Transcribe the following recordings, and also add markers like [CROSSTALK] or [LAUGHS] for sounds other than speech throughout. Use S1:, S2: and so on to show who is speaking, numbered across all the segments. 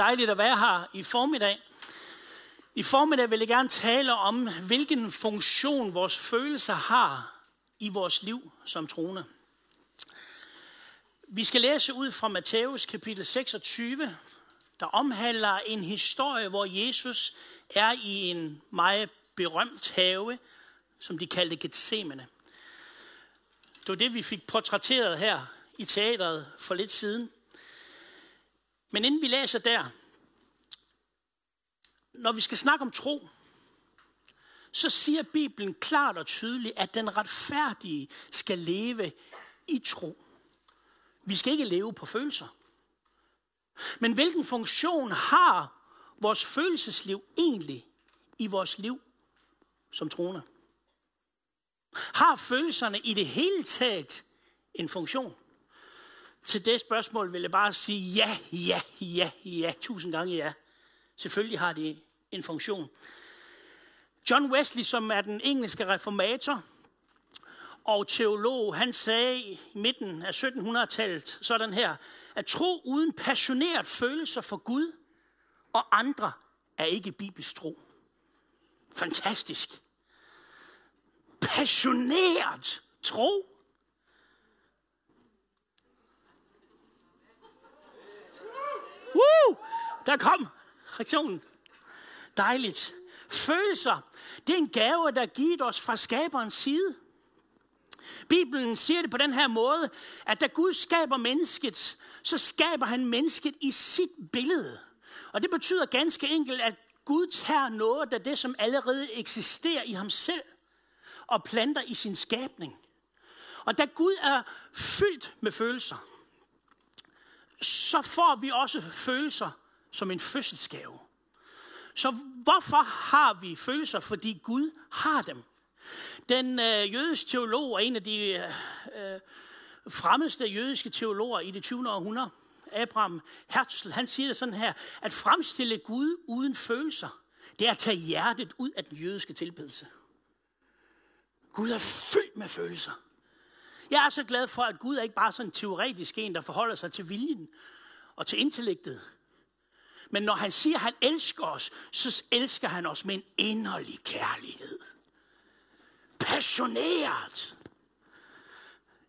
S1: Dejligt at være her i formiddag. I formiddag vil jeg gerne tale om, hvilken funktion vores følelser har i vores liv som troende. Vi skal læse ud fra Matthæus kapitel 26, der omhandler en historie, hvor Jesus er i en meget berømt have, som de kaldte Gethsemane. Det var det, vi fik portrætteret her i teatret for lidt siden. Men inden vi læser der, når vi skal snakke om tro, så siger Bibelen klart og tydeligt, at den retfærdige skal leve i tro. Vi skal ikke leve på følelser. Men hvilken funktion har vores følelsesliv egentlig i vores liv som troende? Har følelserne i det hele taget en funktion? Til det spørgsmål vil jeg bare sige ja, ja, ja, ja, tusind gange ja. Selvfølgelig har det en funktion. John Wesley, som er den engelske reformator og teolog, han sagde i midten af 1700-tallet sådan her, at tro uden passioneret følelser for Gud og andre er ikke bibelsk tro. Fantastisk. Passioneret tro. Woo! Der kom reaktionen. Dejligt. Følelser, det er en gave, der er givet os fra skaberens side. Bibelen siger det på den her måde, at da Gud skaber mennesket, så skaber han mennesket i sit billede. Og det betyder ganske enkelt, at Gud tager noget af det, som allerede eksisterer i ham selv, og planter i sin skabning. Og da Gud er fyldt med følelser, så får vi også følelser som en fødselsgave. Så hvorfor har vi følelser? Fordi Gud har dem. Den øh, jødiske teolog og en af de øh, øh fremmeste jødiske teologer i det 20. århundrede, Abraham Herzl, han siger det sådan her, at fremstille Gud uden følelser, det er at tage hjertet ud af den jødiske tilbedelse. Gud er fyldt med følelser. Jeg er så glad for, at Gud er ikke bare sådan en teoretisk en, der forholder sig til viljen og til intellektet. Men når han siger, at han elsker os, så elsker han os med en inderlig kærlighed. Passioneret.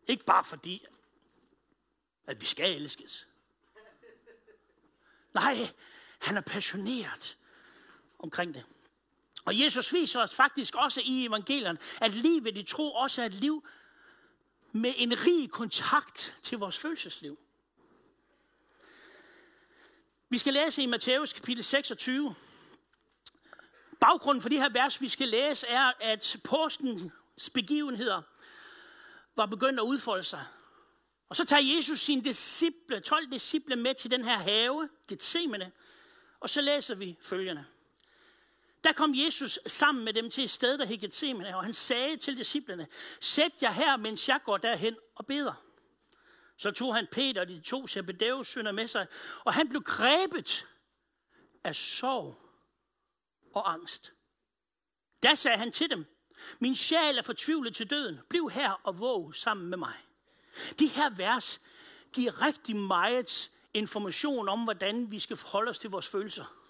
S1: Ikke bare fordi, at vi skal elskes. Nej, han er passioneret omkring det. Og Jesus viser os faktisk også i evangelierne, at livet i tro også er et liv med en rig kontakt til vores følelsesliv. Vi skal læse i Matthæus kapitel 26. Baggrunden for de her vers, vi skal læse, er, at påskens begivenheder var begyndt at udfolde sig. Og så tager Jesus sine disciple, 12 disciple med til den her have, Gethsemane, og så læser vi følgende. Der kom Jesus sammen med dem til et sted, der hed Gethsemane, og han sagde til disciplene, sæt jer her, mens jeg går derhen og beder. Så tog han Peter og de to Zebedeus sønner med sig, og han blev grebet af sorg og angst. Da sagde han til dem, min sjæl er fortvivlet til døden. Bliv her og våg sammen med mig. De her vers giver rigtig meget information om, hvordan vi skal forholde os til vores følelser.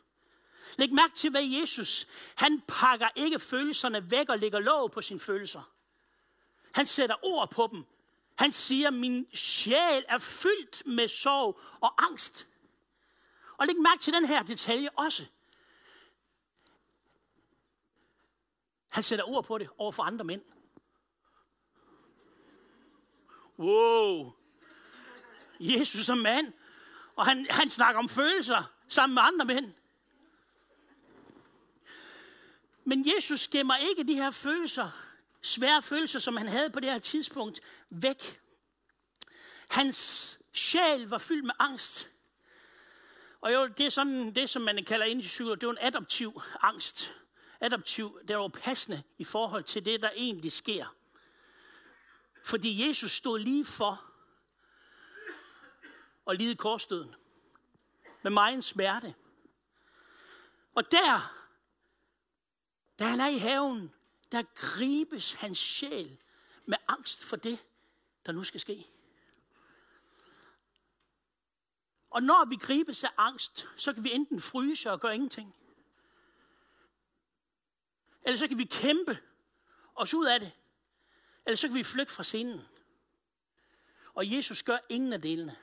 S1: Læg mærke til, hvad Jesus, han pakker ikke følelserne væk og lægger låg på sine følelser. Han sætter ord på dem. Han siger, min sjæl er fyldt med sorg og angst. Og læg mærke til den her detalje også. Han sætter ord på det over for andre mænd. Wow. Jesus er mand. Og han, han snakker om følelser sammen med andre mænd. Men Jesus gemmer ikke de her følelser, svære følelser, som han havde på det her tidspunkt, væk. Hans sjæl var fyldt med angst. Og jo, det er sådan det, som man kalder ind i psykologi, det er en adoptiv angst. Adoptiv, det er jo passende i forhold til det, der egentlig sker. Fordi Jesus stod lige for at lide korsdøden. Med meget smerte. Og der da han er i haven, der gribes hans sjæl med angst for det, der nu skal ske. Og når vi gribes af angst, så kan vi enten fryse og gøre ingenting. Eller så kan vi kæmpe os ud af det. Eller så kan vi flygte fra scenen. Og Jesus gør ingen af delene.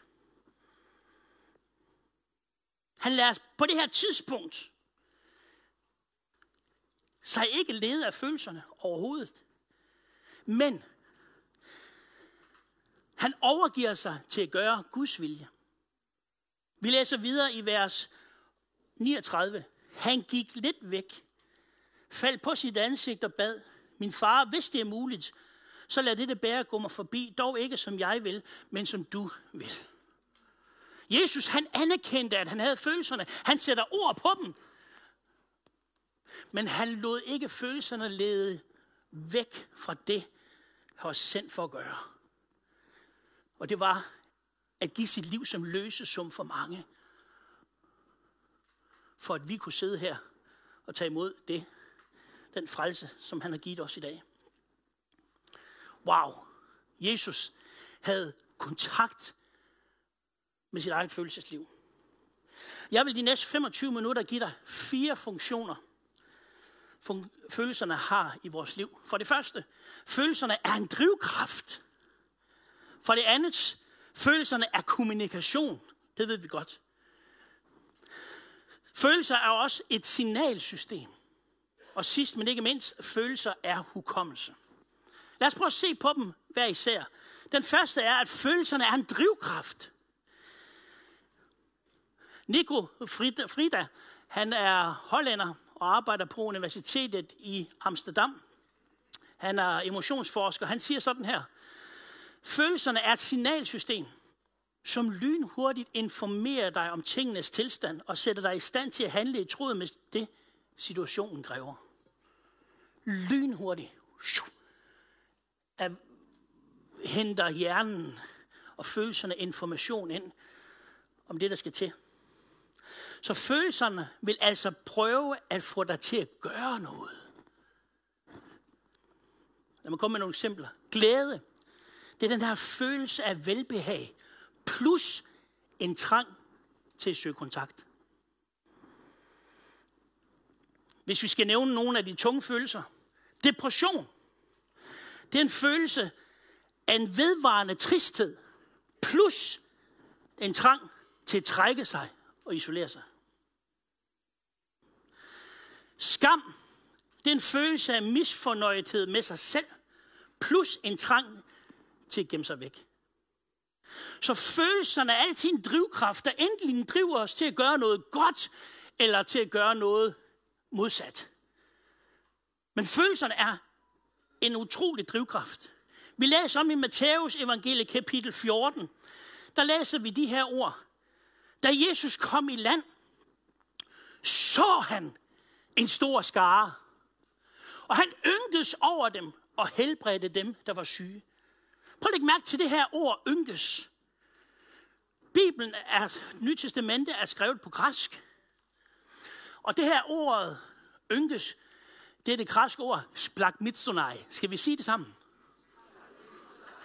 S1: Han lader på det her tidspunkt sig ikke lede af følelserne overhovedet. Men han overgiver sig til at gøre Guds vilje. Vi læser videre i vers 39. Han gik lidt væk, faldt på sit ansigt og bad, min far, hvis det er muligt, så lad dette bære gå mig forbi, dog ikke som jeg vil, men som du vil. Jesus, han anerkendte, at han havde følelserne. Han sætter ord på dem. Men han lod ikke følelserne lede væk fra det, han var sendt for at gøre. Og det var at give sit liv som løsesum for mange. For at vi kunne sidde her og tage imod det, den frelse, som han har givet os i dag. Wow, Jesus havde kontakt med sit eget følelsesliv. Jeg vil de næste 25 minutter give dig fire funktioner, følelserne har i vores liv. For det første, følelserne er en drivkraft. For det andet, følelserne er kommunikation. Det ved vi godt. Følelser er også et signalsystem. Og sidst, men ikke mindst, følelser er hukommelse. Lad os prøve at se på dem hver især. Den første er, at følelserne er en drivkraft. Nico Frida, Frida han er hollænder og arbejder på universitetet i Amsterdam. Han er emotionsforsker. Han siger sådan her. Følelserne er et signalsystem, som lynhurtigt informerer dig om tingenes tilstand og sætter dig i stand til at handle i tråd med det, situationen kræver. Lynhurtigt. At henter hjernen og følelserne information ind om det, der skal til. Så følelserne vil altså prøve at få dig til at gøre noget. Lad mig komme med nogle eksempler. Glæde. Det er den her følelse af velbehag, plus en trang til at søge kontakt. Hvis vi skal nævne nogle af de tunge følelser. Depression. Det er en følelse af en vedvarende tristhed, plus en trang til at trække sig og isolere sig. Skam, det er en følelse af misfornøjethed med sig selv, plus en trang til at gemme sig væk. Så følelserne er altid en drivkraft, der enten driver os til at gøre noget godt, eller til at gøre noget modsat. Men følelserne er en utrolig drivkraft. Vi læser om i Matthæus evangelie kapitel 14. Der læser vi de her ord. Da Jesus kom i land, så han en stor skare. Og han ynkes over dem og helbredte dem, der var syge. Prøv at lægge mærke til det her ord, ynkes. Bibelen er, Nytestamentet er skrevet på græsk. Og det her ord, ynkes, det er det græske ord, splagmitsonai. Skal vi sige det sammen?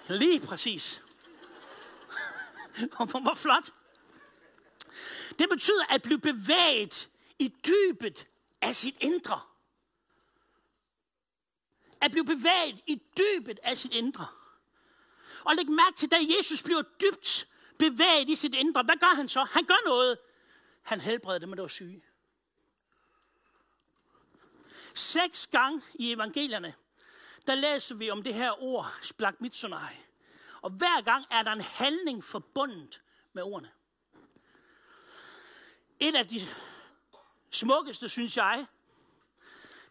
S1: Lige præcis. [LAUGHS] Hvor flot. Det betyder at blive bevæget i dybet af sit indre. At blive bevæget i dybet af sit indre. Og læg mærke til, da Jesus bliver dybt bevæget i sit indre, hvad gør han så? Han gør noget. Han helbreder dem, der var syge. Seks gange i evangelierne, der læser vi om det her ord, splagmitsonai. Og hver gang er der en handling forbundet med ordene. Et af de smukkeste, synes jeg,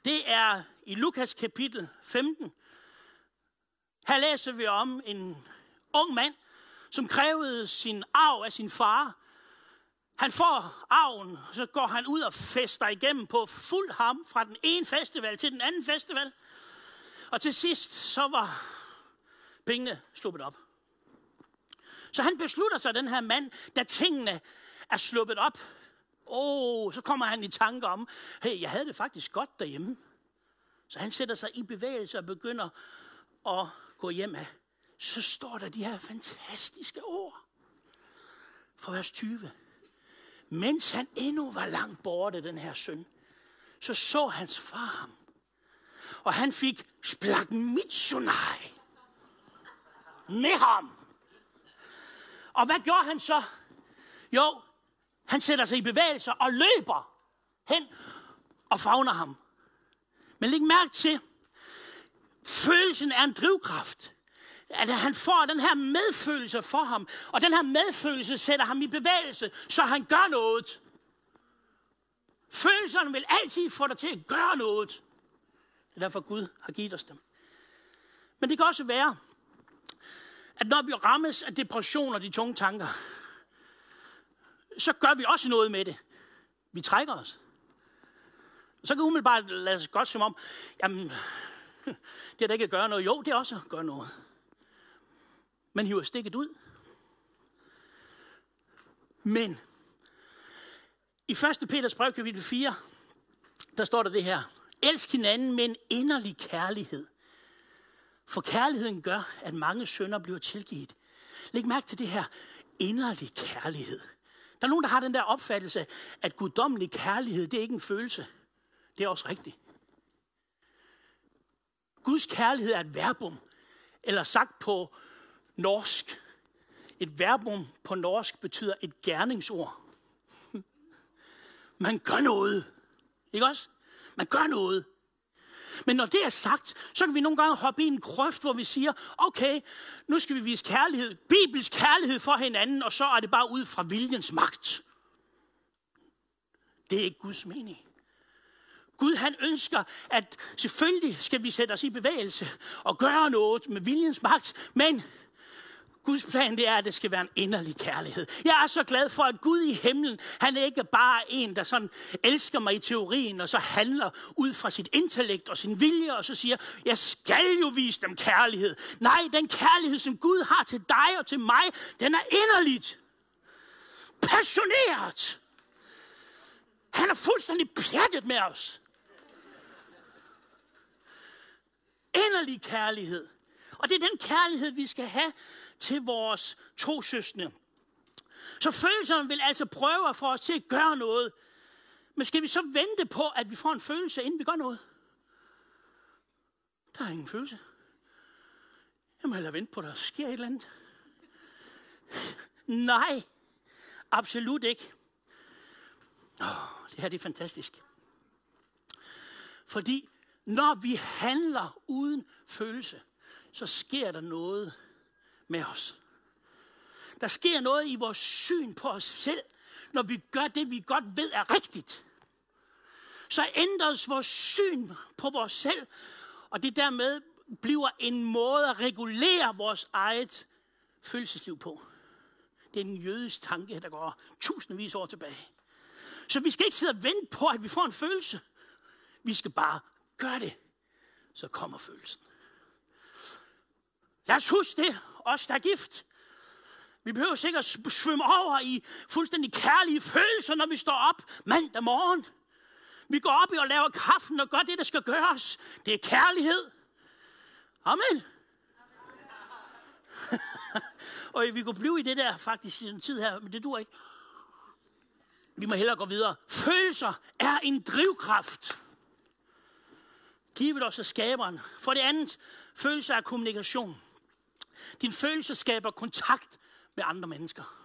S1: det er i Lukas kapitel 15. Her læser vi om en ung mand, som krævede sin arv af sin far. Han får arven, så går han ud og fester igennem på fuld ham fra den ene festival til den anden festival. Og til sidst, så var pengene sluppet op. Så han beslutter sig, den her mand, da tingene er sluppet op, Åh, oh, så kommer han i tanke om, hey, jeg havde det faktisk godt derhjemme. Så han sætter sig i bevægelse og begynder at gå hjem af. Så står der de her fantastiske ord. fra vers 20. Mens han endnu var langt borte, den her søn, så så hans far ham. Og han fik splagmitsunai med ham. Og hvad gjorde han så? Jo, han sætter sig i bevægelse og løber hen og fagner ham. Men læg mærke til, følelsen er en drivkraft. At han får den her medfølelse for ham, og den her medfølelse sætter ham i bevægelse, så han gør noget. Følelserne vil altid få dig til at gøre noget. Det er derfor Gud har givet os dem. Men det kan også være, at når vi rammes af depression og de tunge tanker, så gør vi også noget med det. Vi trækker os. Så kan umiddelbart lade sig godt som om, jamen, [LAUGHS] det er da ikke at gøre noget. Jo, det er også at gøre noget. Men hiver stikket ud. Men i 1. Peters brev, kapitel 4, der står der det her. Elsk hinanden med en inderlig kærlighed. For kærligheden gør, at mange sønder bliver tilgivet. Læg mærke til det her inderlig kærlighed. Der er nogen, der har den der opfattelse, at guddommelig kærlighed, det er ikke en følelse. Det er også rigtigt. Guds kærlighed er et verbum, eller sagt på norsk. Et verbum på norsk betyder et gerningsord. [LAUGHS] Man gør noget. Ikke også? Man gør noget. Men når det er sagt, så kan vi nogle gange hoppe i en grøft, hvor vi siger, okay, nu skal vi vise kærlighed, bibelsk kærlighed for hinanden, og så er det bare ud fra viljens magt. Det er ikke Guds mening. Gud han ønsker, at selvfølgelig skal vi sætte os i bevægelse og gøre noget med viljens magt, men Guds plan det er, at det skal være en inderlig kærlighed. Jeg er så glad for, at Gud i himlen, han er ikke bare en, der sådan elsker mig i teorien, og så handler ud fra sit intellekt og sin vilje, og så siger, jeg skal jo vise dem kærlighed. Nej, den kærlighed, som Gud har til dig og til mig, den er inderligt. Passioneret. Han er fuldstændig pjattet med os. Inderlig kærlighed. Og det er den kærlighed, vi skal have til vores to søstre. Så følelserne vil altså prøve at få os til at gøre noget. Men skal vi så vente på, at vi får en følelse, inden vi gør noget? Der er ingen følelse. Jeg må hellere vente på, at der sker et eller andet. Nej, absolut ikke. Oh, det her det er fantastisk. Fordi når vi handler uden følelse, så sker der noget med os. Der sker noget i vores syn på os selv, når vi gør det, vi godt ved er rigtigt. Så ændres vores syn på vores selv, og det dermed bliver en måde at regulere vores eget følelsesliv på. Det er en jødisk tanke, der går tusindvis år tilbage. Så vi skal ikke sidde og vente på, at vi får en følelse. Vi skal bare gøre det, så kommer følelsen. Lad os huske det, os der er gift. Vi behøver sikkert svømme over i fuldstændig kærlige følelser, når vi står op mandag morgen. Vi går op i og laver kaffen og gør det, der skal gøres. Det er kærlighed. Amen. [LAUGHS] og vi kunne blive i det der faktisk i den tid her, men det dur ikke. Vi må hellere gå videre. Følelser er en drivkraft. Givet os af skaberen. For det andet, følelser er kommunikation. Din følelse skaber kontakt med andre mennesker.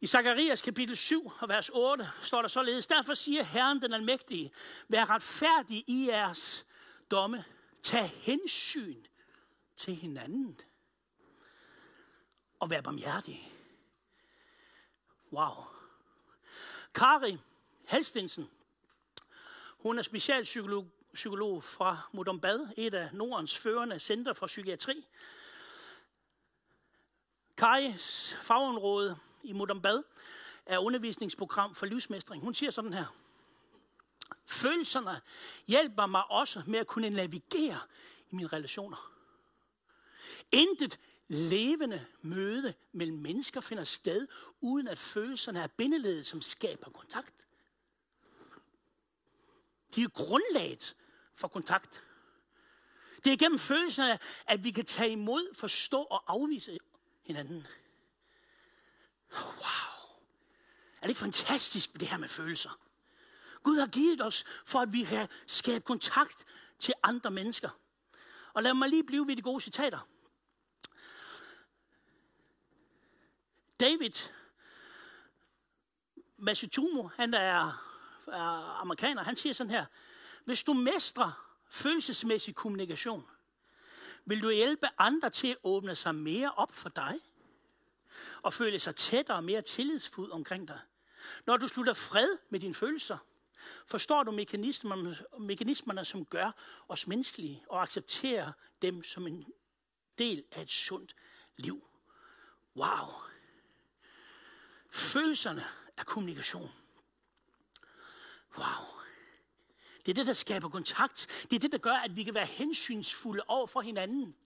S1: I Zakarias kapitel 7 og vers 8 står der således, derfor siger Herren den almægtige, vær retfærdig i jeres domme, tag hensyn til hinanden og vær barmhjertig. Wow. Kari Halstensen, hun er specialpsykolog psykolog fra Modombad, et af Nordens førende center for psykiatri. Kajs fagområde i Modombad er undervisningsprogram for livsmestring. Hun siger sådan her. Følelserne hjælper mig også med at kunne navigere i mine relationer. Intet levende møde mellem mennesker finder sted, uden at følelserne er bindeledet, som skaber kontakt. De er grundlaget for kontakt. Det er gennem følelserne, at vi kan tage imod, forstå og afvise hinanden. Wow. Er det ikke fantastisk med det her med følelser? Gud har givet os, for at vi kan skabe kontakt til andre mennesker. Og lad mig lige blive ved de gode citater. David Masutumo, han er, er amerikaner, han siger sådan her, hvis du mestrer følelsesmæssig kommunikation, vil du hjælpe andre til at åbne sig mere op for dig, og føle sig tættere og mere tillidsfuld omkring dig. Når du slutter fred med dine følelser, forstår du mekanismerne, mekanismerne, som gør os menneskelige, og accepterer dem som en del af et sundt liv. Wow. Følelserne er kommunikation. Wow. Det er det, der skaber kontakt. Det er det, der gør, at vi kan være hensynsfulde over for hinanden.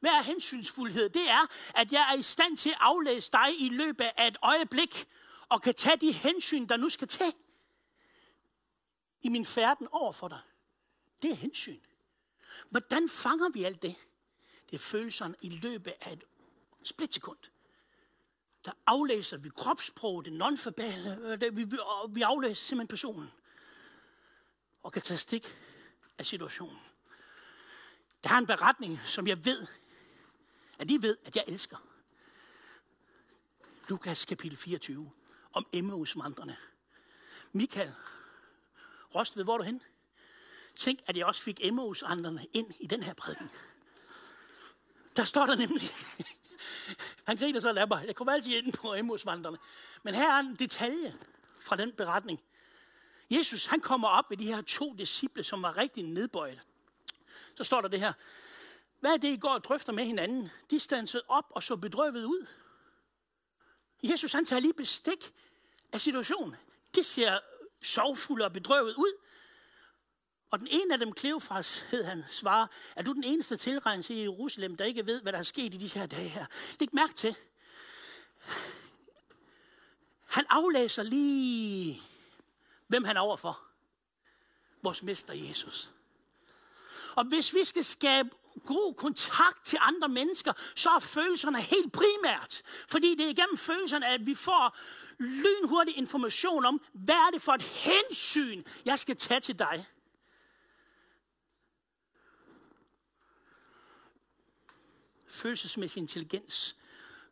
S1: Hvad er hensynsfuldhed? Det er, at jeg er i stand til at aflæse dig i løbet af et øjeblik, og kan tage de hensyn, der nu skal til i min færden over for dig. Det er hensyn. Hvordan fanger vi alt det? Det er følelserne i løbet af et splitsekund. Der aflæser vi kropssprog, det nonverbale, øh, det, vi, vi aflæser simpelthen personen. Og kan tage stik af situationen. Der har en beretning, som jeg ved, at I ved, at jeg elsker. Lukas kapitel 24 om Emmaus-vandrene. Michael Rostved, hvor er du hen? Tænk, at jeg også fik Emmaus-vandrene ind i den her prædiken. Der står der nemlig, [LAUGHS] han griner så lapper. Jeg kommer altid ind på Emmaus-vandrene. Men her er en detalje fra den beretning. Jesus, han kommer op ved de her to disciple, som var rigtig nedbøjet. Så står der det her. Hvad er det, I går og drøfter med hinanden? De stansede op og så bedrøvet ud. Jesus han tager lige bestik af situationen. Det ser sorgfulde og bedrøvet ud. Og den ene af dem, Kleofas, hed han, svarer, er du den eneste tilregnelse i Jerusalem, der ikke ved, hvad der er sket i de her dage her? Læg mærke til. Han aflæser lige, hvem han er overfor. Vores mester Jesus. Og hvis vi skal skabe god kontakt til andre mennesker, så er følelserne helt primært. Fordi det er igennem følelserne, at vi får lynhurtig information om, hvad er det for et hensyn, jeg skal tage til dig. Følelsesmæssig intelligens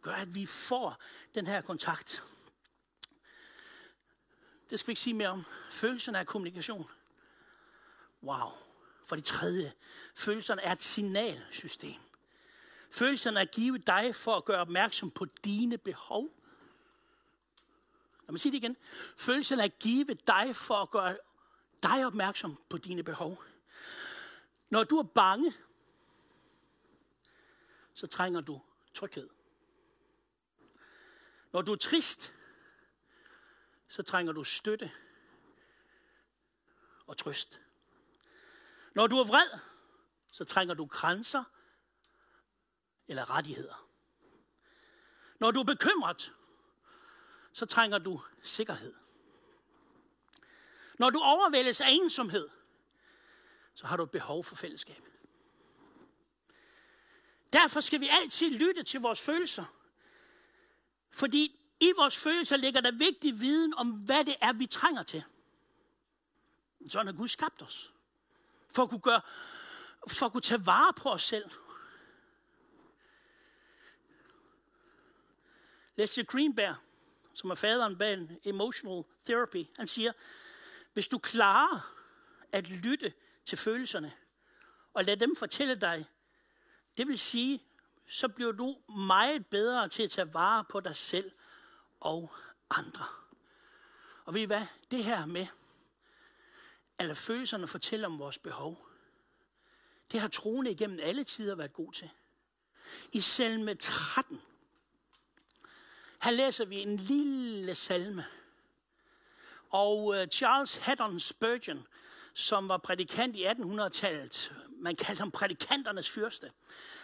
S1: gør, at vi får den her kontakt. Det skal vi ikke sige mere om. Følelserne er kommunikation. Wow. For det tredje, følelserne er et signalsystem. Følelserne er givet dig for at gøre opmærksom på dine behov. Lad mig sige det igen. Følelserne er givet dig for at gøre dig opmærksom på dine behov. Når du er bange, så trænger du tryghed. Når du er trist, så trænger du støtte og trøst. Når du er vred, så trænger du grænser eller rettigheder. Når du er bekymret, så trænger du sikkerhed. Når du overvældes af ensomhed, så har du et behov for fællesskab. Derfor skal vi altid lytte til vores følelser. Fordi i vores følelser ligger der vigtig viden om, hvad det er, vi trænger til. Sådan har Gud skabt os for at kunne, gøre, for at kunne tage vare på os selv. Leslie Greenberg, som er faderen bag Emotional Therapy, han siger, hvis du klarer at lytte til følelserne, og lade dem fortælle dig, det vil sige, så bliver du meget bedre til at tage vare på dig selv og andre. Og ved I hvad? Det her med, at følelserne fortæller om vores behov. Det har troende igennem alle tider været god til. I salme 13, her læser vi en lille salme. Og øh, Charles Haddon Spurgeon, som var prædikant i 1800-tallet, man kaldte ham prædikanternes fyrste.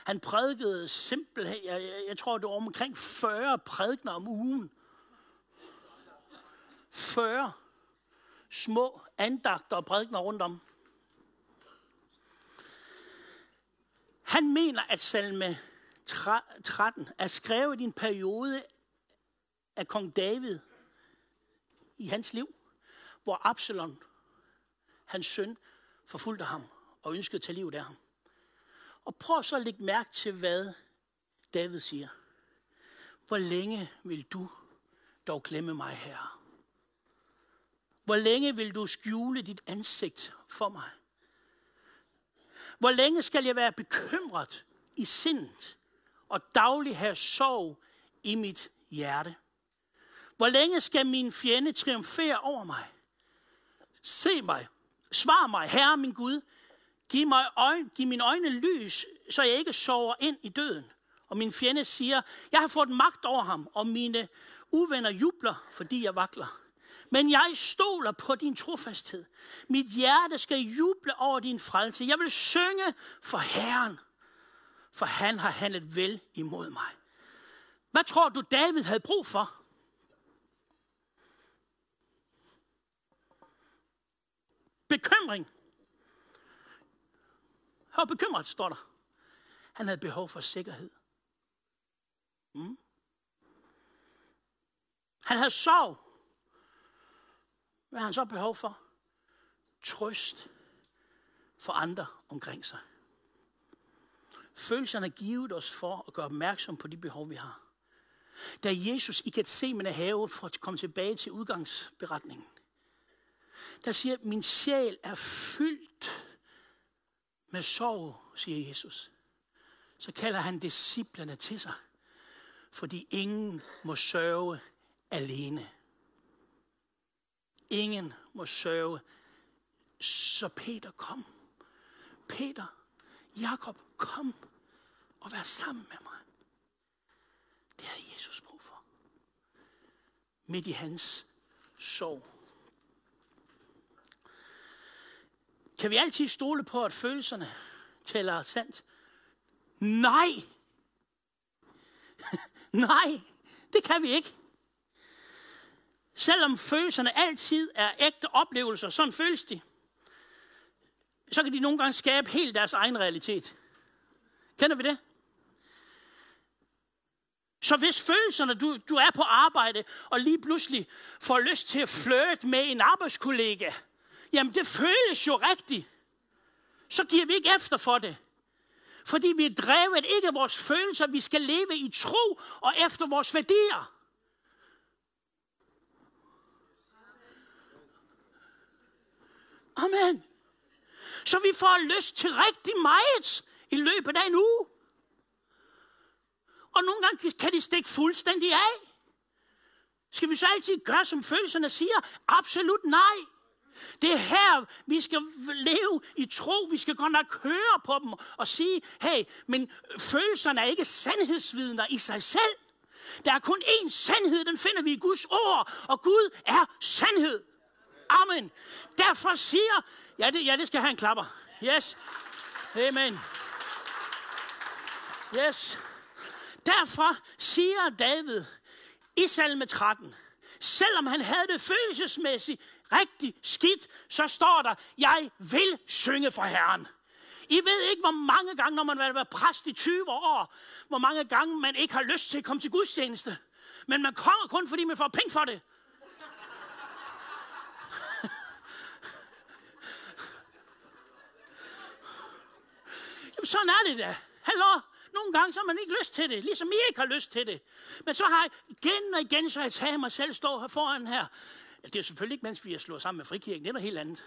S1: Han prædikede simpelthen, jeg, jeg, jeg tror det var omkring 40 prædikner om ugen. 40 små andagter og prædikner rundt om. Han mener, at salme 13 er skrevet i en periode af kong David i hans liv, hvor Absalom, hans søn, forfulgte ham og ønskede at tage livet af ham. Og prøv så at lægge mærke til, hvad David siger. Hvor længe vil du dog glemme mig, herre? Hvor længe vil du skjule dit ansigt for mig? Hvor længe skal jeg være bekymret i sindet og daglig have sorg i mit hjerte? Hvor længe skal min fjende triumfere over mig? Se mig, svar mig, Herre min Gud, giv, mig øjne, giv mine øjne lys, så jeg ikke sover ind i døden. Og min fjende siger, jeg har fået magt over ham, og mine uvenner jubler, fordi jeg vakler. Men jeg stoler på din trofasthed. Mit hjerte skal juble over din frelse. Jeg vil synge for Herren, for han har handlet vel imod mig. Hvad tror du, David havde brug for? Bekymring. Hør bekymret, står der. Han havde behov for sikkerhed. Mm. Han havde sorg. Hvad har han så behov for? Trøst for andre omkring sig. Følelserne er givet os for at gøre opmærksom på de behov, vi har. Da Jesus i Gethsemane have, for at komme tilbage til udgangsberetningen, der siger, min sjæl er fyldt med sorg, siger Jesus. Så kalder han disciplerne til sig, fordi ingen må sørge alene. Ingen må sørge. Så Peter kom. Peter, Jakob, kom og vær sammen med mig. Det havde Jesus brug for. Midt i hans sorg. Kan vi altid stole på, at følelserne tæller sandt? Nej. [LAUGHS] Nej, det kan vi ikke. Selvom følelserne altid er ægte oplevelser, sådan føles de, så kan de nogle gange skabe helt deres egen realitet. Kender vi det? Så hvis følelserne, du, du er på arbejde, og lige pludselig får lyst til at flirte med en arbejdskollega, jamen det føles jo rigtigt. Så giver vi ikke efter for det. Fordi vi er drevet ikke af vores følelser, vi skal leve i tro og efter vores værdier. Amen. Så vi får lyst til rigtig meget i løbet af en uge. Og nogle gange kan de stikke fuldstændig af. Skal vi så altid gøre, som følelserne siger? Absolut nej. Det er her, vi skal leve i tro. Vi skal godt nok høre på dem og sige, hey, men følelserne er ikke sandhedsvidner i sig selv. Der er kun én sandhed, den finder vi i Guds ord, og Gud er sandhed. Amen. Derfor siger, ja det, ja, det skal have en klapper. Yes. Amen. Yes. Derfor siger David i salme 13, selvom han havde det følelsesmæssigt rigtig skidt, så står der, jeg vil synge for Herren. I ved ikke, hvor mange gange, når man har været præst i 20 år, hvor mange gange man ikke har lyst til at komme til gudstjeneste. Men man kommer kun, fordi man får penge for det. Jamen, sådan er det da. Hallo? Nogle gange så har man ikke lyst til det, ligesom I ikke har lyst til det. Men så har jeg igen og igen, så har jeg taget mig selv stå her foran her. Det er selvfølgelig ikke, mens vi er slået sammen med frikirken. Det er noget helt andet.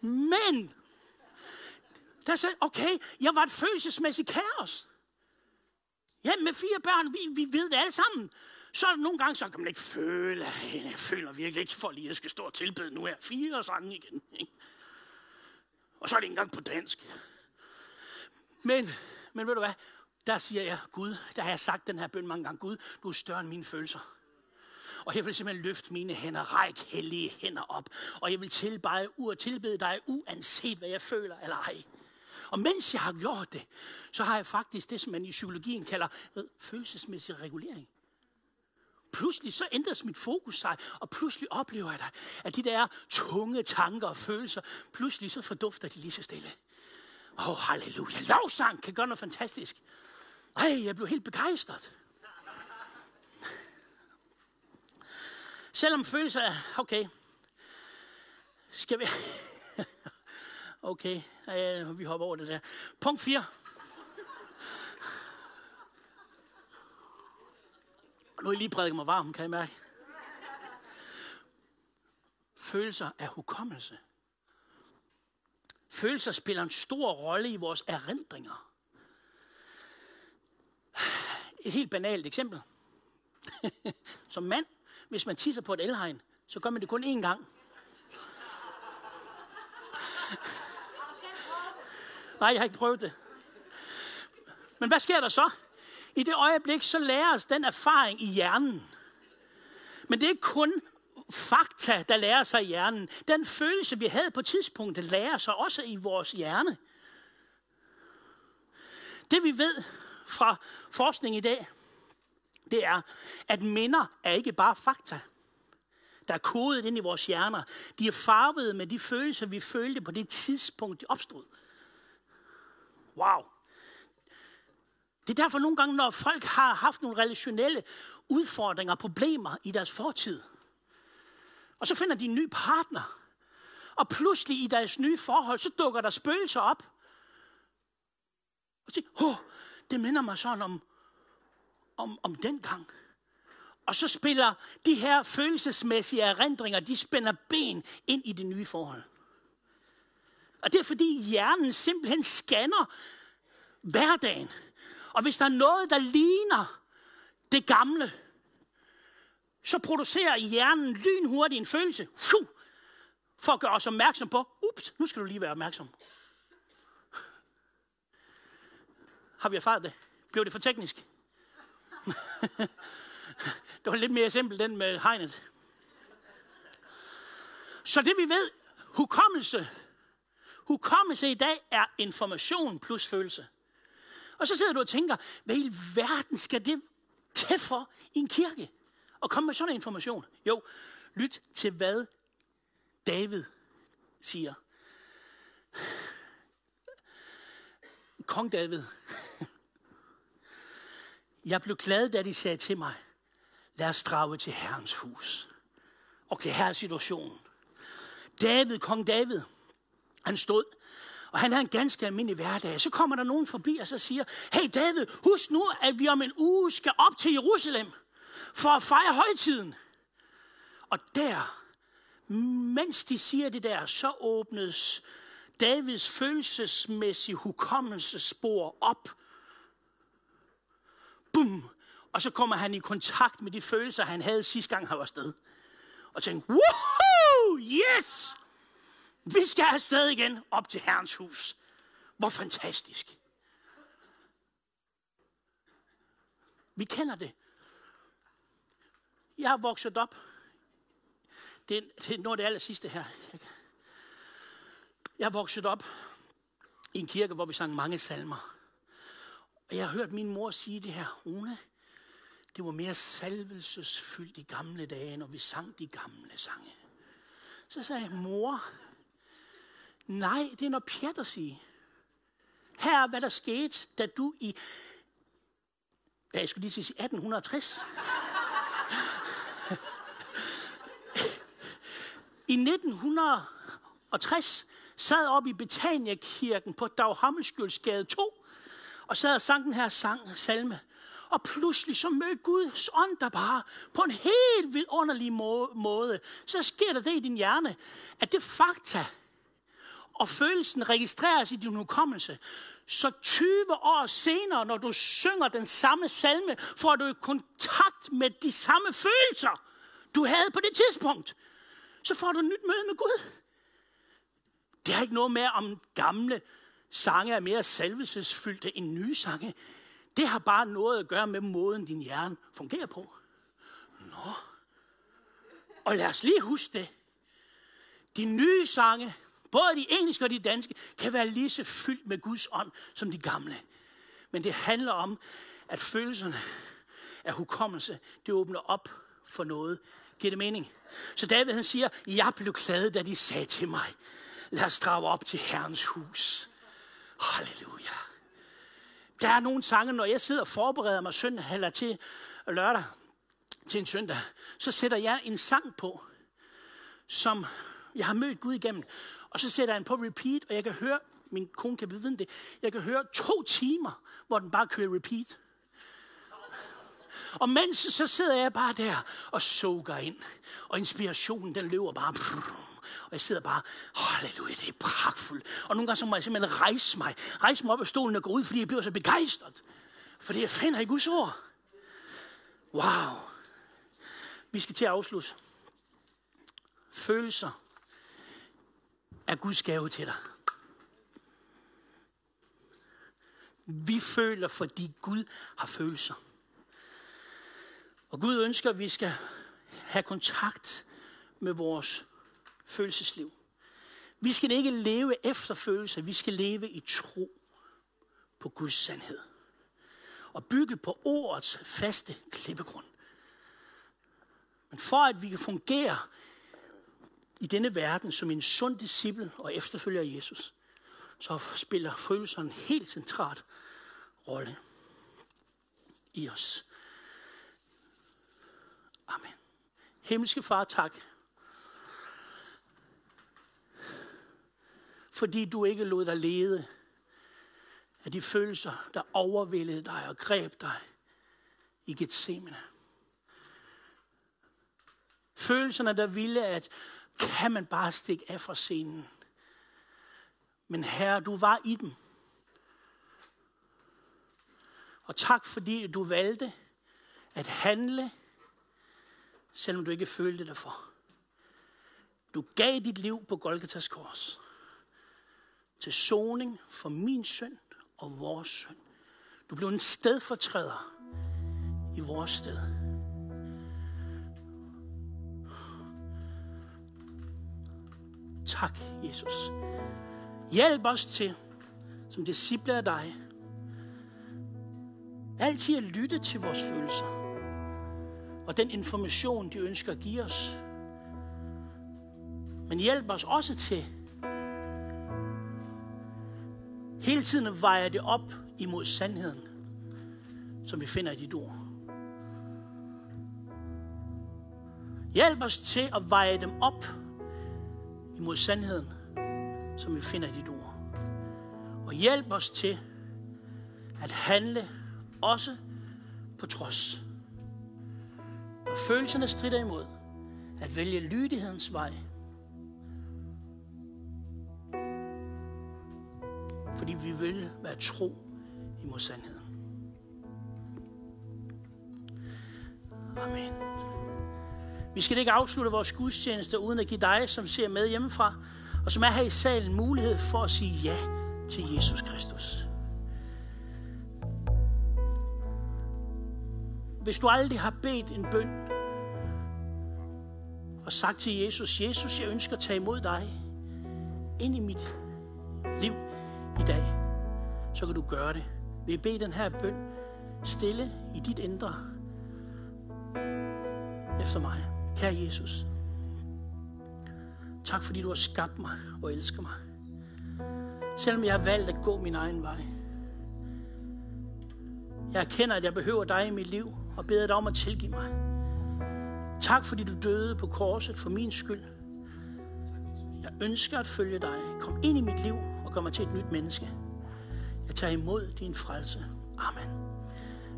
S1: [LAUGHS] Men, der sagde, okay, jeg var et følelsesmæssigt kaos. Ja, med fire børn, vi, vi ved det alle sammen. Så nogle gange, så kan man ikke føle, jeg føler virkelig ikke for lige, at jeg skal stå og tilbede nu her fire sange igen. Ikke? Og så er det ikke engang på dansk. Men, men ved du hvad, der siger jeg, Gud, der har jeg sagt den her bøn mange gange, Gud, du er større end mine følelser. Og jeg vil simpelthen løfte mine hænder, række hellige hænder op. Og jeg vil tilbede, og tilbede dig, uanset hvad jeg føler eller ej. Og mens jeg har gjort det, så har jeg faktisk det, som man i psykologien kalder følelsesmæssig regulering pludselig så ændres mit fokus sig, og pludselig oplever jeg, at de der tunge tanker og følelser, pludselig så fordufter de lige så stille. Åh, oh, halleluja. Lovsang kan gøre noget fantastisk. Ej, jeg blev helt begejstret. Selvom følelser er, okay, skal vi, [LAUGHS] okay, øh, vi hopper over det der. Punkt 4. Nu er I lige prædiket mig varm, kan I mærke? Følelser er hukommelse. Følelser spiller en stor rolle i vores erindringer. Et helt banalt eksempel. [LAUGHS] Som mand, hvis man tisser på et elhegn, så gør man det kun én gang. [LAUGHS] Nej, jeg har ikke prøvet det. Men hvad sker der så? I det øjeblik, så lærer os den erfaring i hjernen. Men det er kun fakta, der lærer sig i hjernen. Den følelse, vi havde på tidspunktet, lærer sig også i vores hjerne. Det vi ved fra forskning i dag, det er, at minder er ikke bare fakta, der er kodet ind i vores hjerner. De er farvet med de følelser, vi følte på det tidspunkt, de opstod. Wow. Det er derfor nogle gange, når folk har haft nogle relationelle udfordringer, problemer i deres fortid, og så finder de en ny partner, og pludselig i deres nye forhold, så dukker der spøgelser op. Og siger, åh, det minder mig sådan om, om, om den gang. Og så spiller de her følelsesmæssige erindringer, de spænder ben ind i det nye forhold. Og det er fordi hjernen simpelthen scanner hverdagen. Og hvis der er noget, der ligner det gamle, så producerer hjernen lynhurtigt en følelse, for at gøre os opmærksom på, ups, nu skal du lige være opmærksom. Har vi erfaret det? Blev det for teknisk? [LAUGHS] det var lidt mere simpelt den med hegnet. Så det vi ved, hukommelse, hukommelse i dag er information plus følelse. Og så sidder du og tænker, hvad i verden skal det til for i en kirke? Og komme med sådan en information? Jo, lyt til hvad David siger. Kong David. Jeg blev glad, da de sagde til mig, lad os drage til Herrens hus. Okay, her er situationen. David, kong David, han stod, og han havde en ganske almindelig hverdag. Så kommer der nogen forbi og så siger, hey David, husk nu, at vi om en uge skal op til Jerusalem for at fejre højtiden. Og der, mens de siger det der, så åbnes Davids følelsesmæssige hukommelsespor op. Bum! Og så kommer han i kontakt med de følelser, han havde sidste gang, han var afsted. Og tænker, woohoo, yes! Vi skal afsted igen op til Herrens hus. Hvor fantastisk. Vi kender det. Jeg har vokset op. Det er, det er noget af det aller sidste her. Jeg har vokset op i en kirke, hvor vi sang mange salmer. Og jeg har hørt min mor sige det her. Rune, det var mere salvelsesfyldt i gamle dage, når vi sang de gamle sange. Så sagde jeg, mor, nej, det er noget pjat at sige. Her er, hvad der skete, da du i, ja, jeg skulle lige sige 1860, i 1960 sad op i Betania-kirken på Daghammelskjøldsgade 2, og sad og sang den her sang, salme. Og pludselig så mødte Guds ånd der bare på en helt vidunderlig måde. Så sker der det i din hjerne, at det fakta og følelsen registreres i din hukommelse. Så 20 år senere, når du synger den samme salme, får du i kontakt med de samme følelser, du havde på det tidspunkt. Så får du et nyt møde med Gud. Det har ikke noget med, om gamle sange er mere salvelsesfyldte end nye sange. Det har bare noget at gøre med måden, din hjerne fungerer på. Nå. Og lad os lige huske det. De nye sange, både de engelske og de danske, kan være lige så fyldt med Guds ånd som de gamle. Men det handler om, at følelserne af hukommelse, det åbner op for noget. Giver det mening? Så David han siger, jeg blev glad, da de sagde til mig, lad os drage op til Herrens hus. Halleluja. Der er nogle sange, når jeg sidder og forbereder mig søndag eller til lørdag, til en søndag, så sætter jeg en sang på, som jeg har mødt Gud igennem. Og så sætter jeg den på repeat, og jeg kan høre, min kone kan vide det, jeg kan høre to timer, hvor den bare kører repeat. Og mens så sidder jeg bare der og sukker ind. Og inspirationen, den løber bare. Og jeg sidder bare, halleluja, det er pragtfuldt. Og nogle gange så må jeg simpelthen rejse mig. Rejse mig op af stolen og gå ud, fordi jeg bliver så begejstret. Fordi jeg finder i Guds ord. Wow. Vi skal til at afslutte. Følelser er Guds gave til dig. Vi føler, fordi Gud har følelser. Og Gud ønsker, at vi skal have kontakt med vores følelsesliv. Vi skal ikke leve efter følelser, vi skal leve i tro på Guds sandhed. Og bygge på ordets faste klippegrund. Men for at vi kan fungere i denne verden som en sund disciple og efterfølger Jesus, så spiller følelser en helt central rolle i os. Amen. Himmelske Far, tak. Fordi du ikke lod dig lede af de følelser, der overvældede dig og greb dig i Gethsemane. Følelserne, der ville, at kan man bare stikke af fra scenen. Men herre, du var i dem. Og tak fordi du valgte at handle selvom du ikke følte det for. Du gav dit liv på Golgatas kors til soning for min synd og vores synd. Du blev en stedfortræder i vores sted. Tak, Jesus. Hjælp os til, som disciple af dig, altid at lytte til vores følelser og den information, de ønsker at give os. Men hjælp os også til hele tiden at veje det op imod sandheden, som vi finder i dit ord. Hjælp os til at veje dem op imod sandheden, som vi finder i dit ord. Og hjælp os til at handle også på trods og følelserne strider imod, at vælge lydighedens vej. Fordi vi vil være tro imod sandheden. Amen. Vi skal ikke afslutte vores gudstjeneste uden at give dig, som ser med hjemmefra, og som er her i salen, mulighed for at sige ja til Jesus Kristus. Hvis du aldrig har bedt en bøn og sagt til Jesus, Jesus, jeg ønsker at tage imod dig ind i mit liv i dag, så kan du gøre det. Vi jeg bede den her bøn stille i dit indre efter mig. Kære Jesus, tak fordi du har skabt mig og elsker mig. Selvom jeg har valgt at gå min egen vej. Jeg erkender, at jeg behøver dig i mit liv, og beder dig om at tilgive mig. Tak fordi du døde på korset for min skyld. Jeg ønsker at følge dig. Kom ind i mit liv og gør mig til et nyt menneske. Jeg tager imod din frelse. Amen.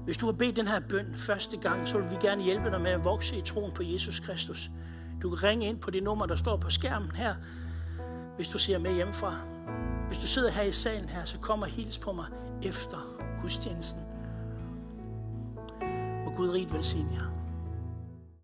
S1: Hvis du har bedt den her bøn første gang, så vil vi gerne hjælpe dig med at vokse i troen på Jesus Kristus. Du kan ringe ind på det nummer, der står på skærmen her, hvis du ser med hjemmefra. Hvis du sidder her i salen her, så kom og hils på mig efter gudstjenesten. Gud rigt velsigne jer.